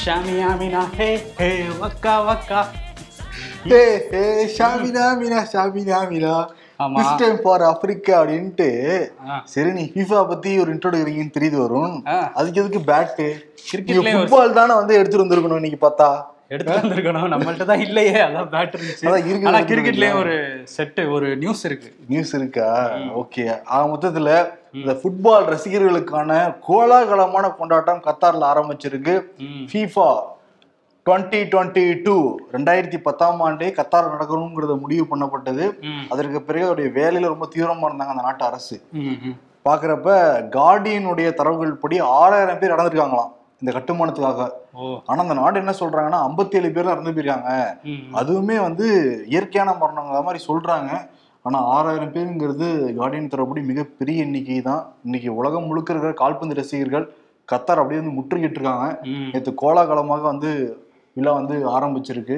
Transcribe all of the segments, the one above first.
ஷாமியாமினா ஹே ஹே வக்கா வக்கா ஏ ஏ ஷாமினா மீனா ஷாமினா மீனா. திஸ் டைம் ஃபார் ஆப்பிரிக்கா அப்படின்ட்டு ஆ. சரி நீ FIFA பத்தி ஒரு இன்ட்ரோ எடுக்கிறீங்கன்னு தெரியுது வரும் ஆ. அதுக்கு எதுக்கு பேட்டு கிரிக்கெட்லயே ஒரு- ஃபுட்பால் தானே வந்து எடுத்துட்டு வந்திருக்கணும் இன்னைக்கு பார்த்தா? எடுத்து வந்திருக்கணும். நம்மள்ட்ட தான் இல்லையே அதான் பேட் இருந்துச்சு. ஆனா கிரிக்கெட்லயே ஒரு செட்டு ஒரு நியூஸ் இருக்கு. நியூஸ் இருக்கா? ஓகே ஆக மொத்தத்துல இந்த ஃபுட்பால் ரசிகர்களுக்கான கோலாகலமான கொண்டாட்டம் கத்தார்ல ஆரம்பிச்சிருக்கு. FIFA டுவெண்ட்டி டுவெண்ட்டி டூ ரெண்டாயிரத்தி பத்தாம் ஆண்டே கத்தார் நடக்கணுங்கிறத முடிவு பண்ணப்பட்டது. அதற்கு பிறகு அவருடைய வேலையில ரொம்ப தீவிரமா இருந்தாங்க அந்த நாட்டு அரசு. பாக்குறப்ப கார்டியனுடைய தரவுகள் படி ஆறாயிரம் பேர் இறந்துருக்காங்களாம் இந்த கட்டுமானத்துக்காக ஆனா அந்த நாடு என்ன சொல்றாங்கன்னா 57 ஏழு பேர் இறந்து போயிருக்காங்க. அதுவுமே வந்து இயற்கையான மரணங்கள் மாதிரி சொல்றாங்க ஆனா ஆறாயிரம் பேருங்கிறது கார்டியன் தரப்படி மிகப்பெரிய எண்ணிக்கை தான் இன்னைக்கு உலகம் முழுக்க இருக்கிற கால்பந்து ரசிகர்கள் கத்தார் அப்படியே வந்து முற்றுகிட்டு இருக்காங்க. நேற்று கோலாகலமாக வந்து விழா வந்து ஆரம்பிச்சிருக்கு.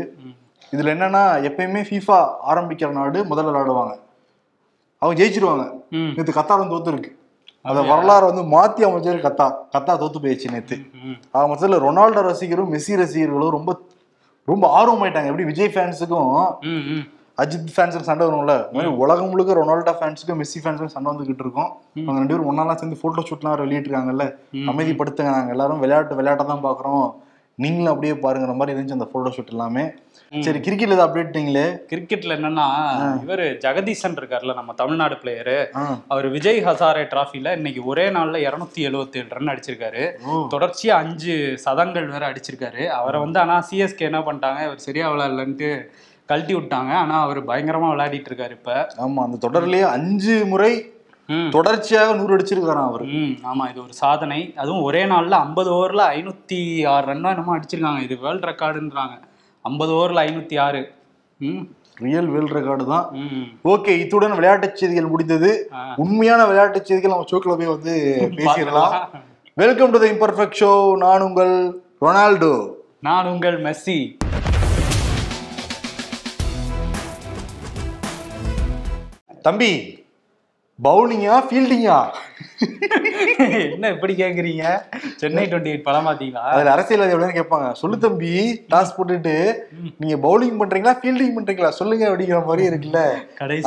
இதுல என்னன்னா எப்பயுமே FIFA ஆரம்பிக்கிற நாடு முதல்ல விளையாடுவாங்க அவங்க ஜெயிச்சிருவாங்க. நேற்று கத்தார் வந்து தோத்து இருக்கு அந்த வரலாறு வந்து மாத்தி அமைச்சர் கத்தார் கத்தார் தோத்து போயிடுச்சு ம். ஆக மொத்தத்தில் ரொனால்டோ ரசிகரும் மெஸ்ஸி ரசிகர்களும் ரொம்ப ரொம்ப ஆர்வமாயிட்டாங்க எப்படி விஜய் ஃபேன்ஸுக்கும். அஜித் ஃபேன்ஸுக்கு சண்டை வரும்ல. உலகம் முழுக்க ரொனால்டோ ஃபேன்ஸுக்கும் மெஸ்ஸி ஃபேன்ஸுக்கும் சண்டை வந்துகிட்டு இருக்கோம். அவங்க ரெண்டு பேரும் ஒன்னாலாம் சேர்ந்து போட்டோ ஷூட்லாம் வெளியிட்டிருக்காங்கல்ல அமைதிப்படுத்துங்க. நாங்க எல்லாரும் விளையாட்டு விளையாட்டை தான் பாக்குறோம் நீங்களும் அப்படியே பாருங்கிற மாதிரி இருந்துச்சு அந்த போட்டோ ஷூட் எல்லாமே. சரி கிரிக்கெட்ல இதை அப்டேட்டிங்களே கிரிக்கெட்ல என்னன்னா இவரு ஜெகதீசன் இருக்கார்ல நம்ம தமிழ்நாடு பிளேயரு அவர் விஜய் ஹசாரே டிராஃபில இன்னைக்கு ஒரே நாள்ல இருநூத்தி எழுவத்தி ஏழு ரன் அடிச்சிருக்காரு தொடர்ச்சியா அஞ்சு சதங்கள் வேற அடிச்சிருக்காரு. அவரை வந்து ஆனா சிஎஸ்கே என்ன பண்ணிட்டாங்க இவர் சரியா விளையாடலன்ட்டு கழட்டி விட்டாங்க. ஆனா அவர் பயங்கரமா விளையாடிட்டு இருக்காரு இப்ப. ஆமா அந்த தொடர்லயே அஞ்சு முறை. தொடர்ச்சியாக நூறு அடிச்சிருக்காராம் அவரு. ஆமா இது ஒரு சாதனை. அதுவும் ஒரே நாள்ல ஐம்பது ஓவர்ல ஐநூத்தி ஆறு ரன் என்னமோ அடிச்சிருக்காங்க. இது வேர்ல்ட் ரெக்கார்டுன்றாங்க. ஐம்பது ஓவர்ல ஐநூத்தி ஆறு. ரியல் வேர்ல்ட் ரெக்கார்டு தான். ஓகே இத்துடன் விளையாட்டுச் செய்திகள் முடிந்தது. உண்மையான விளையாட்டுச் செய்திகள் நம்ம ஷோக்கில் போய் வந்து பேசிடலாம். Welcome to the imperfect show நான் உங்கள் ரொனால்டோ. நான் உங்கள் மெஸ்ஸி. தம்பி பவுலிங்கா ஃபீல்டிங்கா? என்ன இப்படி கேக்குறீங்க? சென்னை டுவெண்ட்டி எயிட் படம் பாத்தீங்களா அதுல அரசியல் எவ்வளவு கேட்பாங்க. சொல்லு தம்பி டாஸ் போட்டுட்டு நீங்க பவுலிங் பண்றீங்களா ஃபீல்டிங் பண்றீங்களா? சொல்லுங்க அப்படிங்கிற மாதிரி இருக்குல்ல.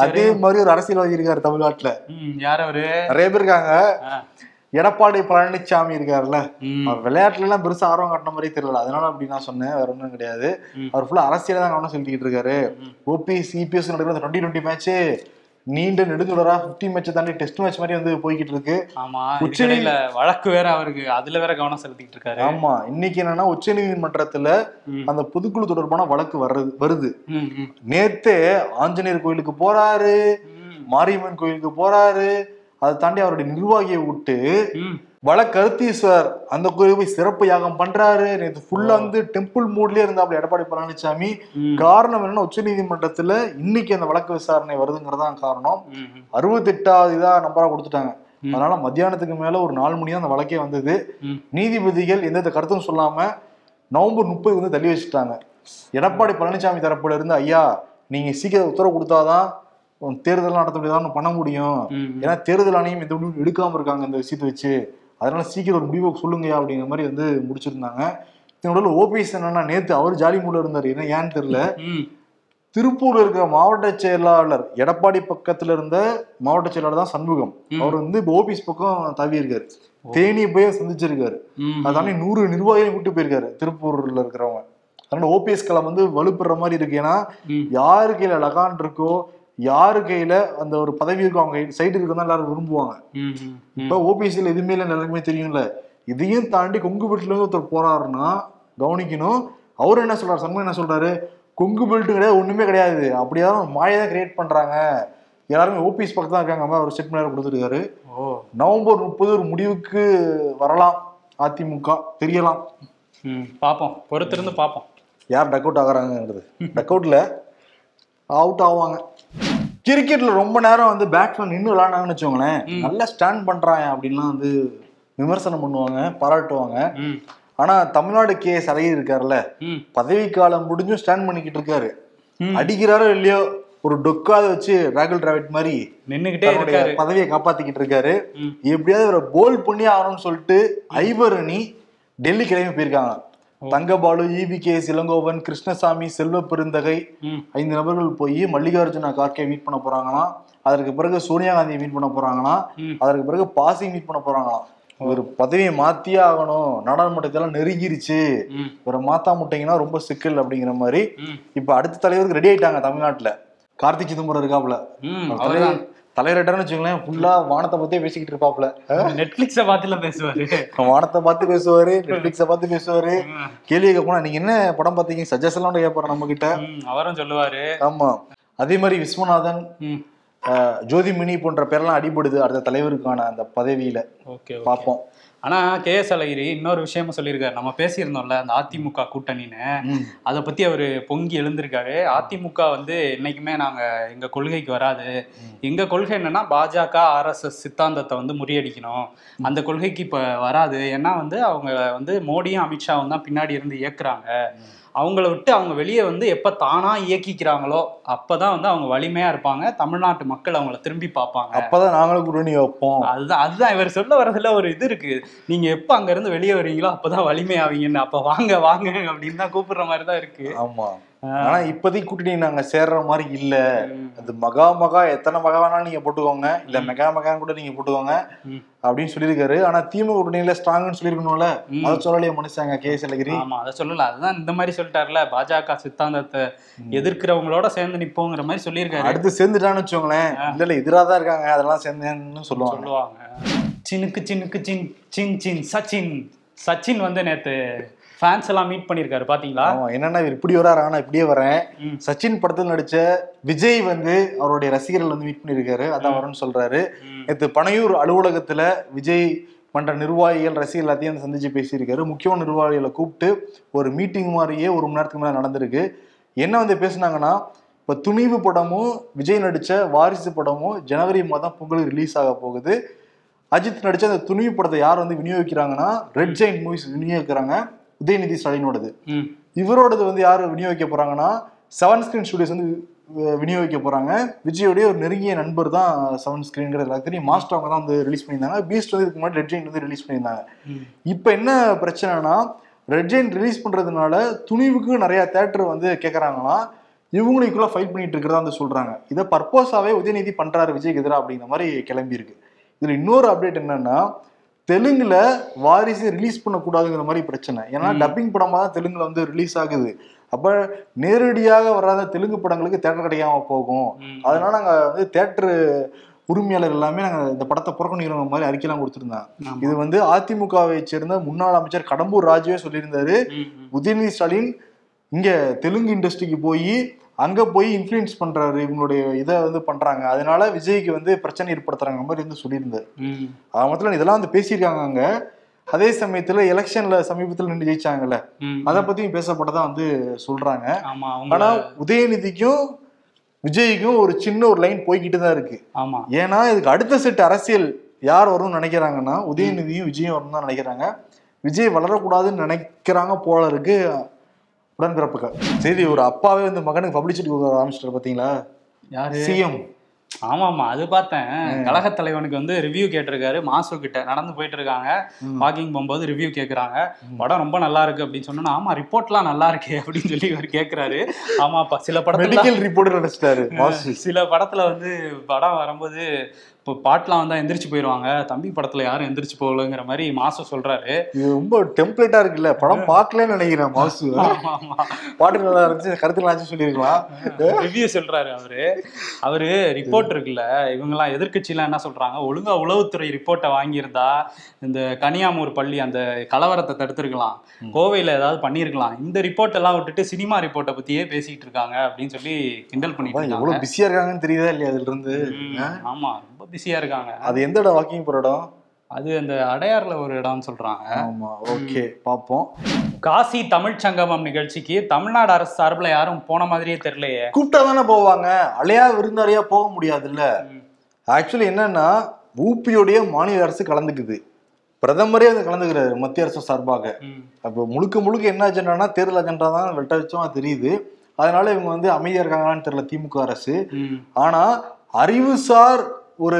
அதே மாதிரி ஒரு அரசியல்வாதி இருக்காரு தமிழ்நாட்டுல. யார் அவரு? நிறைய பேர் இருக்காங்க. எடப்பாடி பழனிசாமி இருக்காருல்ல. விளையாட்டுல எல்லாம் பெருசா ஆர்வம் காட்டின மாதிரி தெரியல. அதனால அப்படி நான் சொன்னேன். வேற ஒன்றும் கிடையாது. அவர் ஃபுல்லா அரசியல தான் கவனம் செலுத்திக்கிட்டு இருக்காரு. ஓபிஎஸ் சிபிஎஸ் நடக்கிற டுவெண்ட்டி டுவெண்ட்டி மேட்ச் நீண்ட நெடுந்துடரா பிப்டி மேட்ச் தாண்டி டெஸ்ட் மேட்ச் மாதிரி வந்து போய்கிட்டு இருக்கு. ஆமா உச்ச உச்சநிலையில வழக்கு வேற அவருக்கு அதுல வேற கவனம் செலுத்திட்டு இருக்காரு. ஆமா இன்னைக்கு என்னன்னா உச்ச நீதிமன்றத்துல. அந்த பொதுக்குழு தொடர்பான வழக்கு வர்றது வருது. நேத்தே ஆஞ்சநேயர் கோயிலுக்கு போறாரு மாரியம்மன் கோயிலுக்கு போறாரு அதை தாண்டி அவருடைய நிர்வாகியை விட்டு. வழக்கருத்தீஸ்வர் அந்த கோயிலுக்கு போய் சிறப்பு யாகம் பண்றாரு. நேற்று ஃபுல்லா வந்து டெம்பிள் மூட்லயே இருந்தாப்ல எடப்பாடி பழனிசாமி. காரணம் என்னன்னா உச்ச நீதிமன்றத்துல இன்னைக்கு அந்த வழக்கு விசாரணை வருதுங்கிறதான் காரணம். அறுபத்தெட்டாவது இதா நம்பரா கொடுத்துட்டாங்க. அதனால மத்தியானத்துக்கு மேல ஒரு நாலு மணி தான் அந்த வழக்கே வந்தது. நீதிபதிகள் எந்த கருத்தும் சொல்லாம நவம்பர் முப்பது வந்து தள்ளி வச்சுட்டாங்க. எடப்பாடி பழனிசாமி தரப்புல இருந்து ஐயா நீங்க சீக்கிரம் உத்தரவு கொடுத்தாதான் தேர்தல் நடத்த முடியாதான்னு பண்ண முடியும். ஏன்னா தேர்தல் ஆணையம் எந்த முடிவும் எடுக்காம இருக்காங்க இந்த விஷயத்தை வச்சு. அதனால சீக்கிரம் ஒரு முடிவை சொல்லுங்கயா அப்படிங்கிற மாதிரி வந்து முடிச்சிருந்தாங்க. இதனோட ஓபிஎஸ் என்னன்னா நேத்து அவர் ஜாலி மூல இருந்தாரு. என்ன ஏன்னு தெரியல. திருப்பூர்ல இருக்கிற மாவட்ட செயலாளர் எடப்பாடி பக்கத்துல இருந்த மாவட்ட செயலாளர் தான் சண்முகம். அவர் வந்து இப்போ ஓபிஎஸ் பக்கம் தவி இருக்காரு. தேனி போய் சந்திச்சிருக்காரு. அதானே நூறு நிர்வாகிகள் கூட்டு போயிருக்காரு திருப்பூர்ல இருக்கிறவங்க. அதனால ஓபிஎஸ் களம் வந்து வலுப்படுற மாதிரி இருக்கு. ஏன்னா. யாரு கையில லகான் இருக்கோ யாரு கையில அந்த ஒரு பதவி இருக்கோ அவங்க சைடு இருக்கதான் எல்லாரும் விரும்புவாங்க. இப்ப ஓபிஎஸ்சியில் எதுவுமே இல்லை எல்லாருக்குமே தெரியும்ல. இதையும் தாண்டி கொங்கு பெல்ட்ல இருந்து ஒருத்தர் போறாருன்னா கவனிக்கணும். அவர் என்ன சொல்றாரு? சண்முகம் என்ன சொல்றாரு? கொங்கு பெல்ட் கிடையாது ஒண்ணுமே கிடையாது. அப்படியாவது மாயை தான் கிரியேட் பண்றாங்க. எல்லாருமே ஓபிஎஸ் பக்கம் தான் இருக்காங்க. மாதிரி அவர் ஸ்டேட்மெண்ட் கொடுத்துருக்காரு. ஓ. நவம்பர் முப்பது ஒரு முடிவுக்கு வரலாம். அதிமுக தெரியலாம். ம் பாப்போம். பொறுத்திருந்து பாப்போம். யார் டக் அவுட் ஆகுறாங்கிறது டக் அவுட்ல அவுட் ஆவாங்க. கிரிக்கெட்ல ரொம்ப நேரம் வந்து பேட்ஸ்மேன் நின்று விளாண்டாங்கன்னு வச்சுக்கோங்களேன் நல்லா ஸ்டாண்ட் பண்றாங்க அப்படின்லாம் வந்து விமர்சனம் பண்ணுவாங்க பாராட்டுவாங்க. ஆனா தமிழ்நாடு கே எஸ் அழகிரி இருக்காருல்ல பதவி காலம் முடிஞ்சும் ஸ்டாண்ட் பண்ணிக்கிட்டு இருக்காரு. அடிக்கிறாரோ இல்லையோ ஒரு டொக்காத வச்சு ராகுல் டிராவிட் மாதிரி நின்னுகிட்டே பதவியை காப்பாத்திக்கிட்டு இருக்காரு. எப்படியாவது இவரை போல் பண்ணி ஆகணும்னு சொல்லிட்டு ஐவர் அணி டெல்லி கிளம்பி போயிருக்காங்க. Thangabalu E V K Elangovan Krishnasamy Selvaperunthagai ஐந்து நபர்கள் போய் மல்லிகார்ஜுன கார்கே மீட் பண்ண போறாங்களாம். அதற்கு பிறகு சோனியா காந்தியை மீட் பண்ண போறாங்களாம். ம். அதற்கு பிறகு பாசி மீட் பண்ண போறாங்களாம். இவர் பதவியை மாத்தியே ஆகணும். நாடாளுமன்றத்தெல்லாம் நெருங்கிருச்சு. இவரை மாத்தா முட்டீங்கன்னா ரொம்ப சிக்கல் அப்படிங்கிற மாதிரி இப்ப அடுத்த தலைவருக்கு ரெடி ஆயிட்டாங்க தமிழ்நாட்டுல. கார்த்திக் சிதம்பரம் இருக்காப்புல. ம் அவர் அவர்தான் தலைவர் தலைவர்கிட்டன்னு வச்சுக்கோங்களேன் ஃபுல்லா வானத்தை பத்தியே பேசிக்கிட்டு இருப்பாப்ல நெட்ஃபிளிக்ஸை பார்த்துலாம் பேசுவாரு. வானத்தை பார்த்து பேசுவாரு நெட்ஃபிளிக்ஸை பார்த்து பேசுவாரு. கேள்வி கேட்க போனா நீங்க என்ன படம் பார்த்தீங்க? சஜஷன்லாம் கேட்பாரு நம்ம கிட்ட அவரும் சொல்லுவாரு. ஆமா. அதே மாதிரி விஸ்வநாதன் ஜோதிமணி போன்ற பேரெல்லாம் அடிபடுது அடுத்த தலைவருக்கான அந்த பதவியில. பார்ப்போம். ஆனா கே எஸ் அழகிரி இன்னொரு விஷயமும் சொல்லியிருக்காரு. நம்ம பேசியிருந்தோம்ல அந்த அதிமுக கூட்டணின்னு. அதை பத்தி அவர் பொங்கி எழுந்திருக்காரு. அதிமுக வந்து என்னைக்குமே நாங்க எங்க கொள்கைக்கு வராது. எங்க கொள்கை என்னன்னா பாஜக ஆர்எஸ்எஸ் சித்தாந்தத்தை வந்து முறியடிக்கணும். அந்த கொள்கைக்கு இப்ப வராது. ஏன்னா வந்து அவங்க வந்து மோடியும் அமித்ஷாவும் தான் பின்னாடி இருந்து இயக்குறாங்க. அவங்கள விட்டு அவங்க வெளியே வந்து எப்ப தானா இயக்கிக்கிறாங்களோ அப்பதான் வந்து அவங்க வலிமையா இருப்பாங்க. தமிழ்நாட்டு மக்கள் அவங்கள திரும்பி பார்ப்பாங்க. அப்பதான் நாங்களும் கூட்டணி வைப்போம். அதுதான் அதுதான் இவர் சொல்ல வரதுல ஒரு இது இருக்கு. நீங்க எப்ப அங்க இருந்து வெளியே வரீங்களோ அப்பதான் வலிமையாவீங்கன்னு. அப்ப வாங்க வாங்க அப்படின்னு தான் கூப்பிடுற மாதிரி தான் இருக்கு. ஆமா. ஆனா இப்போதைக்கு கூட்டணி நாங்க சேர்ற மாதிரி இல்ல. அது மகா மகா எத்தனை மகா வேணாலும் நீங்க போட்டுக்கோங்க. இல்ல மெகா மெகா கூட நீங்க போட்டுக்கோங்க. அப்படின்னு சொல்லியிருக்காரு. ஆனா திமுக கூட்டணியில ஸ்ட்ராங்னு சொல்லியிருக்கணும்ல. அதை சொல்லலையே மனுஷாங்க கே அழகிரி. ஆமா அதை சொல்லல. அதுதான் இந்த மாதிரி சொல்லிட்டாருல. பாஜக சித்தாந்தத்தை எதிர்க்கிறவங்களோட சேர்ந்து நிப்போங்கிற மாதிரி சொல்லியிருக்காரு. அடுத்து சேர்ந்துட்டான்னு வச்சுக்கோங்களேன். இல்ல இல்ல எதிரா தான் இருக்காங்க. அதெல்லாம் சேர்ந்தேன்னு சொல்லுவாங்க. சொல்லுவாங்க. சினுக்கு சினுக்கு சின் சின் சின் சச்சின். சச்சின் வந்து நேத்து ஃபேன்ஸ் எல்லாம் மீட் பண்ணியிருக்காரு பாத்தீங்களா? ஆமா என்னன்னா இவர் இப்படி வராரு ஆனா இப்படியே வரேன். சச்சின் படத்தில் நடிச்ச விஜய் வந்து அவருடைய ரசிகர்கள் வந்து மீட் பண்ணியிருக்காரு அதான் வரும்னு சொல்றாரு. நேற்று பனையூர் அலுவலகத்துல விஜய் மன்ற நிர்வாகிகள் ரசிகர்கள் எல்லாத்தையும் வந்து சந்திச்சு பேசியிருக்காரு. முக்கியமான நிர்வாகிகளை கூப்பிட்டு ஒரு மீட்டிங் மாதிரியே ஒரு மணி நேரத்துக்கு மேல நடந்திருக்கு. என்ன வந்து பேசுனாங்கன்னா இப்ப துணிவு படமும் விஜய் நடிச்ச வாரிசு படமும் ஜனவரி மாதம் பொங்கலுக்கு ரிலீஸ் ஆக போகுது. அஜித் நடிச்ச அந்த துணிவு படத்தை யார் வந்து விநியோகிக்கிறாங்கன்னா ரெட் ஜெயின் மூவிஸ் விநியோகிக்கிறாங்க. உதயநிதி ஸ்டாலினோடது. இவரோடது வந்து யார் விநியோகிக்க போறாங்கன்னா செவன் ஸ்கிரீன் ஸ்டுடியோஸ் வந்து விநியோகிக்க போறாங்க. விஜயோடைய ஒரு நெருங்கிய நண்பர் தான் செவன் ஸ்கிரீன்ங்கிறது எல்லாத்துக்கும் தெரியும் மாஸ்டர் அவங்க தான் வந்து ரிலீஸ் பண்ணியிருந்தாங்க. பீஸ்ட் வந்து இதுக்கு முன்னாடி ரெட் ஜெயின் வந்து ரிலீஸ் பண்ணியிருந்தாங்க. இப்போ என்ன பிரச்சனைனா ரெட் ஜெயின் ரிலீஸ் பண்றதுனால துணிவுக்கு நிறைய தேட்டர் வந்து கேட்கறாங்கன்னா இவங்களுக்குள்ள ஃபைட் பண்ணிட்டு இருக்கிறதா வந்து சொல்றாங்க. இதை பர்பஸாவே உதயநிதி பண்றாரு விஜய்க்கு எதிராக அப்படிங்கிற மாதிரி கிளம்பி இருக்கு இதுல இன்னொரு அப்டேட் என்னன்னா தெலுங்குல வாரிசு ரிலீஸ் பண்ணக்கூடாதுங்கிற மாதிரி பிரச்சனை ஏன்னா டப்பிங் படமா தான் தெலுங்குல வந்து ரிலீஸ் ஆகுது அப்ப நேரடியாக வராத தெலுங்கு படங்களுக்கு தேட்டர் கிடைக்காம போகும். அதனால நாங்க வந்து தேட்டரு உரிமையாளர் எல்லாமே நாங்க இந்த படத்தை புறக்கணிக்கிற மாதிரி அறிக்கைலாம் கொடுத்திருந்தாங்க ஆமா. இது வந்து அதிமுகவை சேர்ந்த முன்னாள் அமைச்சர் கடம்பூர் ராஜுவே சொல்லியிருந்தாரு. உதயநிதி ஸ்டாலின் இங்க தெலுங்கு இண்டஸ்ட்ரிக்கு போய் அங்க போய் இன்ஃப்ளூயன்ஸ் பண்றாரு இவங்களுடைய இதை வந்து பண்றாங்க. அதனால விஜய்க்கு வந்து பிரச்சனை ஏற்படுத்துறாங்க மாதிரி வந்து சொல்லியிருந்தாரு. ம். ஆக மொத்தத்துல இதெல்லாம் வந்து பேசியிருக்காங்க அங்க. அதே சமயத்துல எலெக்ஷன்ல சமீபத்துல நின்று ஜெயிச்சாங்கல்ல. அதை பத்தியும் பேசப்பட்டதா வந்து சொல்றாங்க. ஆனா உதயநிதிக்கும் விஜய்க்கும் ஒரு சின்ன ஒரு லைன் போய்கிட்டு தான் இருக்கு. ஆமா. ஏன்னா இதுக்கு அடுத்த செட் அரசியல் யார் வரும்னு நினைக்கிறாங்கன்னா உதயநிதியும் விஜயும் வரும் தான் நினைக்கிறாங்க. விஜய் வளரக்கூடாதுன்னு நினைக்கிறாங்க போல இருக்கு. உடன்பிறப்புகள். சரி ஒரு அப்பாவே வந்து மகனுக்கு பப்ளிசிட்டி கொடுக்க ஆரம்பிச்சிட்டாரு பாத்தீங்களா யாரு? சிஎம் ஆமா ஆமா அது பார்த்தேன். கழக தலைவனுக்கு வந்து ரிவ்யூ கேட்டிருக்காரு. மாசு கிட்ட நடந்து போயிட்டு இருக்காங்க. வாக்கிங் போகும்போது ரிவ்யூ கேக்குறாங்க. படம் ரொம்ப நல்லா இருக்கு அப்படின்னு சொன்னா ஆமா ரிப்போர்ட்லாம் நல்லா இருக்கே அப்படின்னு சொல்லி இவர் கேக்குறாரு. ஆமாப்பா சில படத்துல மெடிக்கல் ரிப்போர்ட் நினைச்சிட்டாரு சில படத்துல வந்து படம் வரும்போது இப்போ பாட்டுலாம் வந்தா எந்திரிச்சு போயிடுவாங்க தம்பி படத்துல யாரும் எந்திரிச்சு போகலங்கிற மாதிரி மாசு சொல்றாரு. இது ரொம்ப டெம்ப்ளேட்டா இருக்குல்ல. படம் பார்க்கலன்னு நினைக்கிறேன் மாசு. பாட்டு நல்லா இருந்துச்சு கருத்து நல்லா சொல்லியிருக்கலாம் ரிவ்யூ சொல்றாரு அவரு. அவரு ரிப்போர்ட் இருக்குல்ல இவங்கெல்லாம் எதிர்க்கட்சியெல்லாம் என்ன சொல்றாங்க? ஒழுங்கா உளவுத்துறை ரிப்போர்ட்டை வாங்கியிருந்தா இந்த கனியாமூர் பள்ளி அந்த கலவரத்தை தடுத்திருக்கலாம். கோவையில ஏதாவது பண்ணியிருக்கலாம். இந்த ரிப்போர்ட் எல்லாம் விட்டுட்டு சினிமா ரிப்போர்ட்டை பத்தியே பேசிட்டு இருக்காங்க அப்படின்னு சொல்லி கிண்டல் பண்ணிட்டு இருக்காங்க. எவ்வளவு பிஸியா இருக்காங்கன்னு தெரியுதா இல்லையா அதுல இருந்து? ம், ஆமா ரொம்ப பிஸியா இருக்காங்க. அது எந்த இடம்? வாக்கிங் போற இடம்? அது அந்த அடையாறுல ஒரு இடம்னு சொல்றாங்க. ஆமா ஓகே பாப்போம். காசி தமிழ் சங்கமம் நிகழ்ச்சிக்கு தமிழ்நாடு அரசு சார்பில் யாரும் போன மாதிரியே தெரியலையே. கூப்பிட்டா தானே போவாங்க? அலையா விருந்தாளியா போக முடியாதுல்ல. ஆக்சுவலி என்னன்னா ஊபியோடைய மாநில அரசு கலந்துக்குது. பிரதமரே வந்து கலந்துக்கிறாரு மத்திய அரசு சார்பாக. அப்போ முழுக்க முழுக்க என்ன அஜெண்டானா தேர்தல் அஜெண்டா தான் வெட்ட வச்சமா தெரியுது. அதனால இவங்க வந்து அமைதியா இருக்காங்களான்னு தெரியல திமுக அரசு. ஆனா அறிவுசார் ஒரு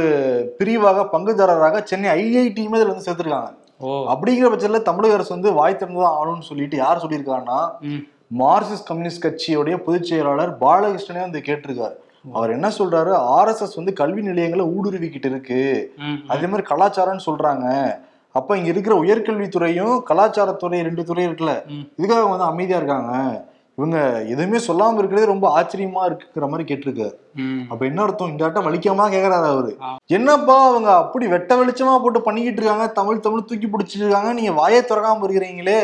பிரிவாக பங்குதாரராக சென்னை ஐஐடியுமே இதுல வந்து சேர்த்திருக்காங்க. அப்படிங்கிற பட்சத்துல தமிழக அரசு வந்து வாய் திறந்துதான் ஆகணும்னு சொல்லிட்டு யார் சொல்லியிருக்காங்கன்னா மார்க்சிஸ்ட் கம்யூனிஸ்ட் கட்சியுடைய பொதுச் செயலாளர் பாலகிருஷ்ணனே வந்து கேட்டிருக்காரு. அவர் என்ன சொல்றாரு? ஆர்எஸ்எஸ் வந்து கல்வி நிலையங்களை ஊடுருவிக்கிட்டு இருக்கு. அதே மாதிரி கலாச்சாரம்னு சொல்றாங்க. அப்ப இங்க இருக்கிற உயர்கல்வித்துறையும் கலாச்சாரத்துறை ரெண்டு துறை இருக்குல்ல. இதுக்காக வந்து அமைதியா இருக்காங்க. இவங்க எதுவுமே சொல்லாம இருக்கிறதே ரொம்ப ஆச்சரியமா இருக்குங்கிற மாதிரி கேட்டிருக்காரு. அப்ப என்ன அர்த்தம்? இந்த ஆட்டம் வலிக்காம கேக்குறாரு அவரு. என்னப்பா அவங்க அப்படி வெட்ட வெளிச்சமா போட்டு பண்ணிக்கிட்டு இருக்காங்க? தமிழ் தமிழ் தூக்கி பிடிச்சிட்டு இருக்காங்க. நீங்க வாயை திறக்காம இருக்கிறீங்களே.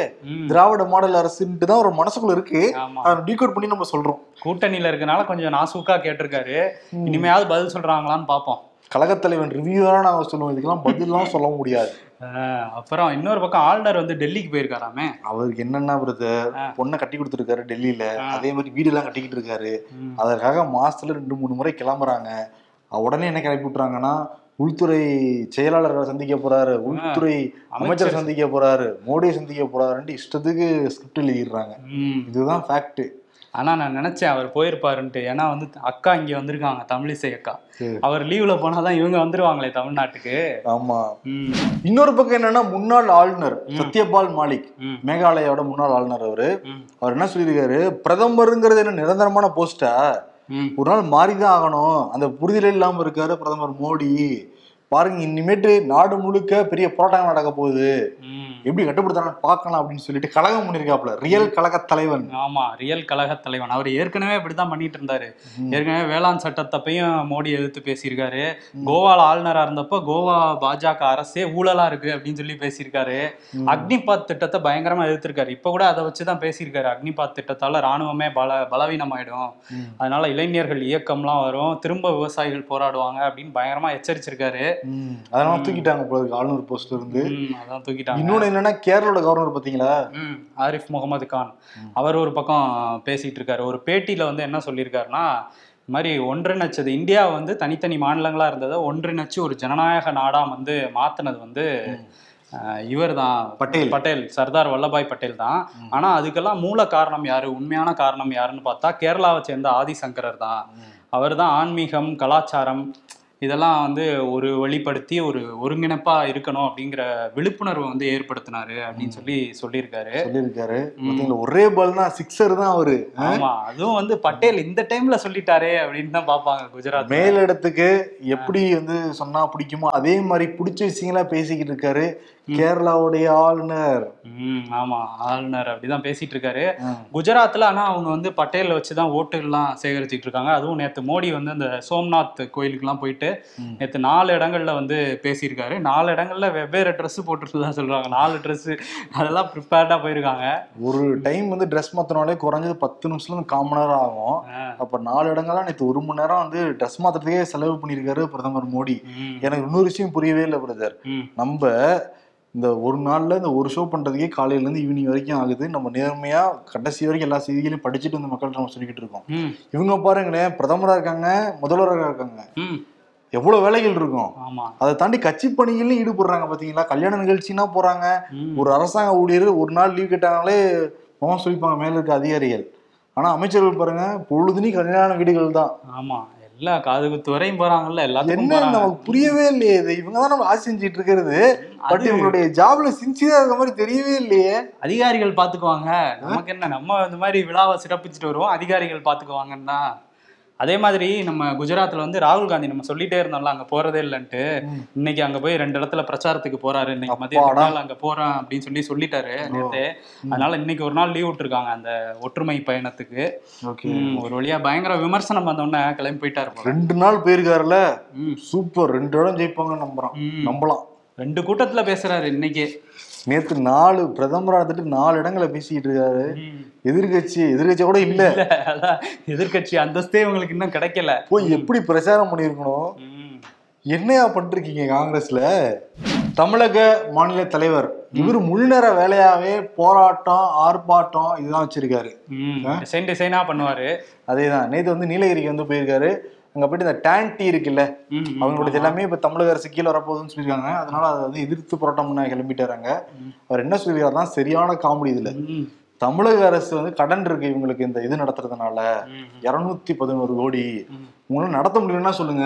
திராவிட மாடல் அரசுன்ட்டு தான் ஒரு மனசுக்குள்ள இருக்கு. அதை டீகோட் பண்ணி நம்ம சொல்றோம். கூட்டணியில இருக்கனால கொஞ்சம் நாசூக்கா கேட்டிருக்காரு. இனிமையாவது பதில் சொல்றாங்களான்னு பாப்போம் கழகத்தலைவன் ரிவ்யூவா நாங்க சொல்லுவோம். இதுக்கெல்லாம் பதிலாம் சொல்ல முடியாது. அப்புறம் இன்னொரு பக்கம் ஆளுநர் வந்து டெல்லிக்கு போயிருக்காராமே. அவருக்கு என்னன்னா பிரதர். பொண்ணை கட்டி கொடுத்துருக்காரு டெல்லியில. அதே மாதிரி வீடு எல்லாம் கட்டிக்கிட்டு இருக்காரு. அதற்காக மாசத்துல ரெண்டு மூணு முறை கிளம்புறாங்க. உடனே என்ன கிளப்பி விட்டுறாங்கன்னா உள்துறை செயலாளர்களை சந்திக்க போறாரு உள்துறை அமைச்சரை. சந்திக்க போறாரு மோடியை சந்திக்க போறாருன்ட்டு இஷ்டத்துக்கு ஸ்கிரிப்ட் எழுதிடுறாங்க. இதுதான் ஃபேக்ட் ஆனா நான் நினைச்சேன் அவர் போயிருப்பாருன்ட்டு. ஏன்னா வந்து அக்கா இங்க வந்திருக்காங்க தமிழிசை அக்கா. அவர் லீவ்ல போனாதான் இவங்க வந்துருவாங்களே தமிழ்நாட்டுக்கு. ஆமா. ம். இன்னொரு பக்கம் என்னன்னா முன்னாள் ஆளுநர் சத்யபால் மாலிக் மேகாலயாவோட முன்னாள் ஆளுநர் அவரு. அவர் என்ன சொல்லியிருக்காரு? பிரதமருங்கிறது என்ன நிரந்தரமான போஸ்டா ஒரு நாள் மாறிதான் ஆகணும். அந்த புரிதலே இல்லாம இருக்காரு பிரதமர் மோடி. பாருங்க இனிமேட்டு நாடு முழுக்க பெரிய போராட்டங்கள் நடக்க போகுது. எப்படி கட்டுப்படுத்துறாங்கன்னு பார்க்கலாம் அப்படின்னு சொல்லிட்டு கழகம் பண்ணிருக்காப்ல ரியல் கழக தலைவன். ஆமா ரியல் கழக தலைவன். அவர் ஏற்கனவே இப்படிதான் பண்ணிட்டு இருந்தாரு. ஏற்கனவே வேளாண் சட்டத்தப்பையும் மோடி எதிர்த்து பேசியிருக்காரு. கோவால ஆளுநரா இருந்தப்போ கோவா பாஜக அரசே ஊழலா இருக்கு அப்படின்னு சொல்லி பேசியிருக்காரு. அக்னிபாத் திட்டத்தை பயங்கரமா எதிர்த்திருக்காரு. இப்ப கூட அதை வச்சுதான் பேசியிருக்காரு. அக்னிபாத் திட்டத்தால ராணுவமே பல பலவீனமாயிடும். அதனால இளைஞர்கள் இயக்கம்லாம் வரும். திரும்ப விவசாயிகள் போராடுவாங்க அப்படின்னு பயங்கரமா எச்சரிச்சிருக்காரு. ம். அதனால தூக்கிட்டாங்க போல ஆளுநர் போஸ்ட்ல இருந்து. அதான் தூக்கிட்டாங்க. இன்னொன்னு என்னன்னா கேரளோட கவர்னர் பாத்தீங்களா ம் ஆரிஃப் முகமது கான். அவர் ஒரு பக்கம் பேசிட்டு இருக்காரு. ஒரு பேட்டியில வந்து என்ன சொல்லியிருக்காருன்னா இந்த மாதிரி ஒன்றிணைச்சது இந்தியா வந்து தனித்தனி மாநிலங்களா இருந்ததை ஒன்றிணைச்சு ஒரு ஜனநாயக நாடா வந்து மாத்தினது வந்து இவர் தான் பட்டேல். பட்டேல் சர்தார் வல்லபாய் பட்டேல் தான். ஆனா அதுக்கெல்லாம் மூல காரணம் யாரு? உண்மையான காரணம் யாருன்னு பார்த்தா கேரளாவை சேர்ந்த ஆதிசங்கரர் தான். அவர் தான் ஆன்மீகம் கலாச்சாரம் இதெல்லாம் வந்து ஒரு வழிப்படுத்தி ஒரு ஒருங்கிணைப்பா இருக்கணும் அப்படிங்கிற விழிப்புணர்வை வந்து ஏற்படுத்தினாரு அப்படின்னு சொல்லி சொல்லியிருக்காரு. சொல்லியிருக்காரு. ஒரே பால் தான் சிக்ஸர் தான் அவரு. ஆமா அதுவும் வந்து பட்டேல் இந்த டைம்ல சொல்லிட்டாரே அப்படின்னு தான் பாப்பாங்க குஜராத் மேலிடத்துக்கு எப்படி வந்து சொன்னா பிடிக்குமோ அதே மாதிரி பிடிச்ச விஷயங்களா பேசிக்கிட்டு இருக்காரு. கேரளாவுடைய ஆளுநர். ஆமா ஆளுநர் அப்படிதான் பேசிட்டு இருக்காரு. குஜராத்ல ஆனா அவங்க வந்து பட்டேல வச்சுதான் ஓட்டுகள்லாம் சேகரிச்சிட்டு இருக்காங்க. அதுவும் நேத்து மோடி வந்து அந்த சோம்நாத் கோயிலுக்குலாம் போயிட்டு நேத்து நாலு இடங்கள்ல வந்து பேசியிருக்காரு. நாலு இடங்கள்ல வெவ்வேறு ட்ரெஸ் போட்டுருந்ததா சொல்றாங்க. நாலு Dress அதெல்லாம் ப்ரிப்பேர்டா போயிருக்காங்க. ஒரு டைம் வந்து ட்ரெஸ் மாத்தினாலே குறைஞ்சது பத்து கால் மணி நேரம் ஆகும். அப்ப நாலு இடங்கள்லாம் நேற்று ஒரு மணி நேரம் வந்து ட்ரெஸ் மாத்துறதுக்கே செலவு பண்ணியிருக்காரு பிரதமர் மோடி. எனக்கு இன்னொரு விஷயம் புரியவே இல்லை பிரதர். நம்ம இந்த ஒரு நாள்ல இந்த ஒரு ஷோ பண்றதுக்கே காலையில இருந்து ஈவினிங் வரைக்கும் ஆகுது. நம்ம நேர்மையா கடைசி வரைக்கும் எல்லா செய்திகளையும் படிச்சுட்டு இந்த மக்கள்கிட்ட நம்ம சொல்லிக்கிட்டு இருக்கோம். இவங்க பாருங்களேன் பிரதமரா இருக்காங்க முதல்வராக இருக்காங்க. எவ்வளவு வேலைகள் இருக்கும்? அதை தாண்டி கட்சி பணிகள்லையும் ஈடுபடுறாங்க பாத்தீங்களா? கல்யாண நிகழ்ச்சினா போறாங்க. ஒரு அரசாங்க ஊழியர் ஒரு நாள் லீவ் கேட்டாங்களே முகம் சொல்லிப்பாங்க மேல இருக்க அதிகாரிகள். ஆனா அமைச்சர்கள் பாருங்க பொழுதுனி கல்யாண வீடுகள் தான். ஆமா. எல்லா காது குத்து வரையும் போறாங்கல்ல எல்லாத்துக்கும் என்ன நமக்கு புரியவே இல்லையே இது இவங்க தான் நம்ம ஆசை செஞ்சுட்டு இருக்கிறது. பட் இவங்களுடைய ஜாப்ல சின்சியரா இருக்க மாதிரி தெரியவே இல்லையே. அதிகாரிகள் பாத்துக்குவாங்க. நமக்கு என்ன நம்ம இந்த மாதிரி விழாவை சிறப்பிச்சுட்டு வருவோம் அதிகாரிகள் பாத்துக்குவாங்கன்னா அதே மாதிரி நம்ம குஜராத்ல வந்து ராகுல் காந்தி நம்ம சொல்லிட்டே இருந்தோம்ல அங்க போறதே இல்லைன்ட்டு. இன்னைக்கு அங்க போய் ரெண்டு இடத்துல பிரச்சாரத்துக்கு போறாரு. இன்னைக்கு மதிய அப்பாடா. நாள் அங்க போறேன் அப்படின்னு சொல்லி சொல்லிட்டாரு நேத்து. அதனால இன்னைக்கு ஒரு நாள் லீவ் விட்டுருக்காங்க அந்த ஒற்றுமை பயணத்துக்கு. ஒரு வழியா பயங்கர விமர்சனம் வந்தோடனே கிளம்பி போயிட்டாரு ரெண்டு நாள் போயிருக்காருல்ல ம், சூப்பர். ரெண்டு இடம் ஜெயிப்பாங்கன்னு நம்புறோம். நம்பலாம். ரெண்டு கூட்டத்துல பேசுறாரு இன்னைக்கு. நேத்து நாலு பிரதமரா இருந்துட்டு நாலு இடங்களை பேசிக்கிட்டு இருக்காரு. எதிர்கட்சி எதிர்கட்சி கூட இல்ல. எதிர்க்கட்சி அந்தஸ்தே உங்களுக்கு இன்னும் கிடைக்கல. போய் எப்படி பிரச்சாரம் பண்ணிருக்கணும். என்னையா பண்ணிருக்கீங்க காங்கிரஸ்ல? தமிழக மாநில தலைவர். இவர் முழு நேர வேலையாவே போராட்டம் ஆர்ப்பாட்டம் இதுதான் வச்சிருக்காரு. பண்ணுவாரு. அதேதான். நேத்து வந்து நீலகிரிக்கு வந்து போயிருக்காரு. அங்க போயிட்டு இந்த டேன் டீ இருக்குல்ல. அவங்களுடைய எல்லாமே இப்ப தமிழக அரசு கீழே வரப்போகுதுன்னு சொல்லியிருக்காங்க. அதனால அதை வந்து எதிர்த்து போராட்டம் பண்ண கிளம்பிட்டாராங்க அவர் என்ன சொல்லியிருக்காருன்னா சரியான காமெடி இதுல. தமிழக அரசு வந்து கடன் இருக்கு இவங்களுக்கு இந்த இது நடத்துறதுனால. இருநூத்தி பதினோரு கோடி. உங்களால நடத்த முடியலன்னா சொல்லுங்க.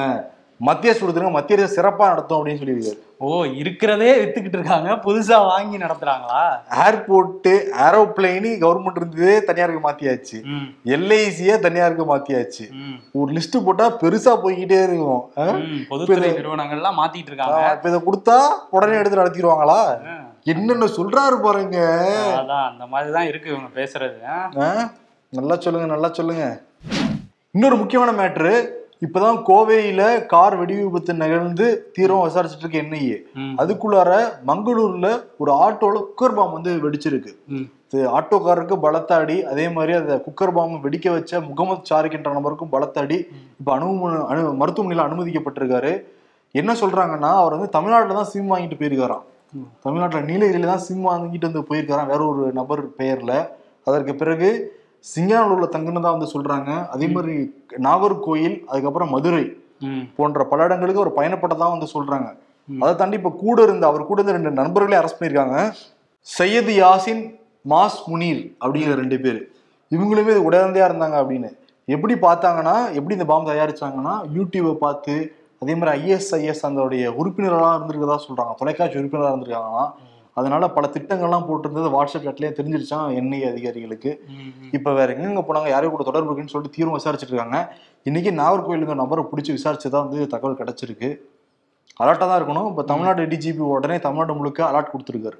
மத்திய கொடுத்துருங்க மத்திய அரசு சிறப்பா நடத்தும் அப்படின்னு சொல்லியிருக்காரு. ஓ இருக்கிறதே வித்துக்கிட்டு இருக்காங்க. புதுசா வாங்கி நடத்துறாங்களா? ஏர்போர்ட் ஏரோப்ளைனு கவர்மெண்ட் இருந்ததே தனியாருக்கு மாத்தியாச்சு. எல்ஐசியே தனியாருக்கு மாத்தியாச்சு. ஒரு லிஸ்ட் போட்டா பெருசா போய்கிட்டே இருக்கும். பொதுத்துறை நிறுவனங்கள்லாம் மாத்திட்டு இருக்காங்க. இப்ப இதை கொடுத்தா உடனே எடுத்து நடத்திடுவாங்களா? என்னென்ன சொல்றாரு பாருங்க. அதான் அந்த மாதிரி தான் இருக்கு இவங்க பேசுறது? நல்லா சொல்லுங்க நல்லா சொல்லுங்க. இன்னொரு முக்கியமான மேட்ரு இப்பதான் கோவையில கார் வெடி விபத்து நிகழ்ந்து தீவிரம் விசாரிச்சுட்டு இருக்க என்ஐஏ அதுக்குள்ளார மங்களூர்ல ஒரு ஆட்டோல குக்கர் பாம் வந்து வெடிச்சிருக்கு. ஆட்டோக்காரருக்கு பலத்தாடி அதே மாதிரி அந்த குக்கர் பாம் வெடிக்க வச்ச முகமது சாரிக் என்ற நபருக்கும் பலத்தாடி இப்ப அனு அனு மருத்துவமனையில அனுமதிக்கப்பட்டிருக்காரு. என்ன சொல்றாங்கன்னா அவர் வந்து தமிழ்நாட்டுல தான் சிம் வாங்கிட்டு போயிருக்காராம். தமிழ்நாட்டுல நீலகிரியில தான் சிம் வாங்கிட்டு வந்து போயிருக்காராம் வேற ஒரு நபர் பெயர்ல. அதற்கு பிறகு சிங்கானூர்ல தங்குனதா வந்து சொல்றாங்க. அதே மாதிரி நாகர்கோயில் அதுக்கப்புறம் மதுரை போன்ற பல இடங்களுக்கு அவர் பயணப்பட்டதா வந்து சொல்றாங்க. அதை தாண்டி இப்ப கூட இருந்த அவர் கூட இருந்த ரெண்டு நண்பர்களே அரெஸ்ட் பண்ணிருக்காங்க சையது யாசின் மாஸ் முனீர் அப்படிங்கிற ரெண்டு பேர். இவங்களுமே இது இருந்தாங்க அப்படின்னு. எப்படி பார்த்தாங்கன்னா எப்படி இந்த பாம்பு தயாரிச்சாங்கன்னா யூடியூபை பார்த்து அதே மாதிரி ஐஎஸ்ஐஎஸ் அதோடைய உறுப்பினர்களாக இருந்திருக்கதா சொல்றாங்க. தொலைக்காட்சி உறுப்பினராக இருந்திருக்காங்களாம் அதனால பல திட்டங்கள்லாம் போட்டிருந்தது. வாட்ஸ்அப் சாட்லயே தெரிஞ்சிருச்சான் என்ஐஏ அதிகாரிகளுக்கு. இப்ப வேற எங்கெங்க போனாங்க? யாரையும் கூட தொடர்பு இருக்குன்னு சொல்லிட்டு தீவிரம் விசாரிச்சுட்டு இருக்காங்க இன்னைக்கு நாகர்கோயிலுங்க நபரை பிடிச்சி விசாரிச்சதா வந்து தகவல் கிடைச்சிருக்கு. அலர்ட்டா தான் இருக்கணும். இப்ப தமிழ்நாடு டிஜிபி உடனே தமிழ்நாடு முழுக்க அலர்ட் கொடுத்துருக்காரு.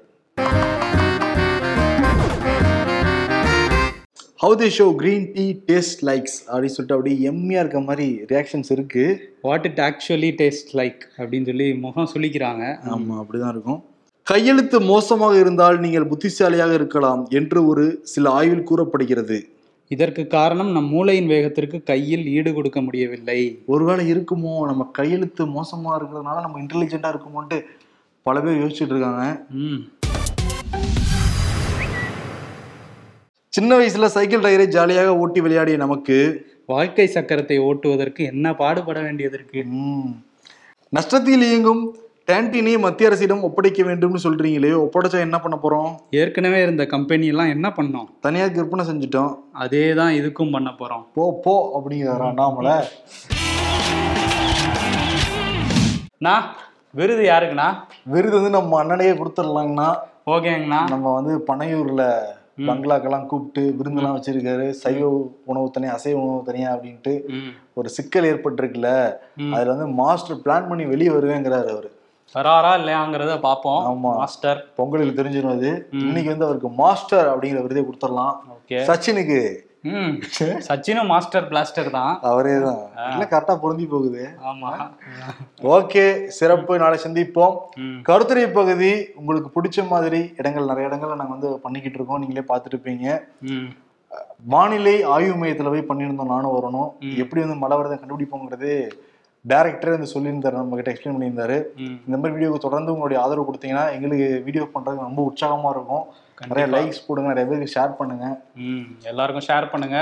How the show green tea taste likes அப்படின்னு சொல்லிட்டு அப்படியே எம்மியா இருக்க மாதிரி ரியாக்ஷன்ஸ் இருக்கு. What it actually taste like அப்படின்னு சொல்லி முகம் சொல்லிக்கிறாங்க ஆமா அப்படிதான் இருக்கும். கையெழுத்து மோசமாக இருந்தால் நீங்கள் புத்திசாலியாக இருக்கலாம் என்று ஒரு சில ஆய்வில் கூறப்படுகிறது. இதற்கு காரணம் நம் மூளையின் வேகத்திற்கு கையில் ஈடு கொடுக்க முடியவில்லை. ஒருவேளை இருக்குமோ? நம்ம கையெழுத்து மோசமா இருக்கிறதுனால நம்ம இன்டெலிஜென்ட்டா இருக்குமோன்ட்டு பல பேர் யோசிச்சுட்டு இருக்காங்க. ம். சின்ன வயசுல சைக்கிள் டயரை ஜாலியாக ஓட்டி விளையாடிய நமக்கு வாழ்க்கை சக்கரத்தை ஓட்டுவதற்கு என்ன பாடுபட வேண்டியது இருக்கு? நஷ்டத்தில் இயங்கும் கேன்டீனை மத்திய அரசிடம் ஒப்படைக்க வேண்டும்னு சொல்றீங்களே ஒப்படைச்சா என்ன பண்ண போறோம்? ஏற்கனவே இருந்த கம்பெனி எல்லாம் என்ன பண்ணோம்? தனியார் விற்பனை செஞ்சுட்டோம். அதே தான் இதுக்கும் பண்ண போறோம். போ போ அப்படிங்கிறாரா அண்ணாமலை நான் விருது யாருக்குண்ணா? விருது வந்து நம்ம அண்ணனையே கொடுத்துடலாங்கண்ணா. ஓகேங்கண்ணா. நம்ம வந்து பனையூர்ல பங்களாக்கெல்லாம் கூப்பிட்டு விருந்தெல்லாம் வச்சிருக்காரு. சைவ உணவு தனியா அசைவ உணவு தனியா அப்படின்ட்டு ஒரு சிக்கல் ஏற்பட்டிருக்குல்ல. அதுல வந்து மாஸ்டர் பிளான் பண்ணி வெளியே வருவேங்கிறாரு அவரு. வராரா இல்லையாங்கிறத பார்ப்போம். ஆமா. மாஸ்டர் பொங்கலுக்கு தெரிஞ்சிடும் அது. இன்னைக்கு வந்து அவருக்கு மாஸ்டர் அப்படிங்கிற விருதே கொடுத்துடலாம். சச்சினுக்கு. சச்சினும் மாஸ்டர் பிளாஸ்டர் தான். அவரே தான். கரெக்டா பொருந்தி போகுது. ஆமா. ஓகே சிறப்பு. நாளை சந்திப்போம். கருத்துரை பகுதி உங்களுக்கு பிடிச்ச மாதிரி இடங்கள் நிறைய இடங்கள்ல நாங்க வந்து பண்ணிக்கிட்டு இருக்கோம். நீங்களே பார்த்துட்டு இருப்பீங்க வானிலை ஆய்வு மையத்துல போய் பண்ணியிருந்தோம். நானும் வரணும். எப்படி வந்து மழை வரதை கண்டுபிடிப்போங்கிறது டேரக்டரே வந்து சொல்லியிருந்தாரு நம்ம கிட்ட எக்ஸ்பிளைன் பண்ணியிருந்தாரு இந்த மாதிரி வீடியோக்கு தொடர்ந்து உங்களுடைய ஆதரவு கொடுத்தீங்கன்னா எங்களுக்கு வீடியோ பண்றது ரொம்ப உற்சாகமா இருக்கும். நிறைய லைக்ஸ் போடுங்க நிறைய பேருக்கு ஷேர் பண்ணுங்க. எல்லாருக்கும் ஷேர் பண்ணுங்க.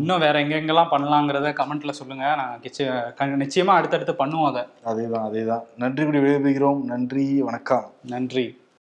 இன்னும் வேற எங்கெங்கெல்லாம் பண்ணலாங்கிறத கமெண்ட்ல சொல்லுங்க. நான் நிச்சயமா அடுத்தடுத்து பண்ணுவோம் அதை. அதேதான் அதேதான். நன்றி கூடி விடைபெறுகிறோம். நன்றி வணக்கம். நன்றி.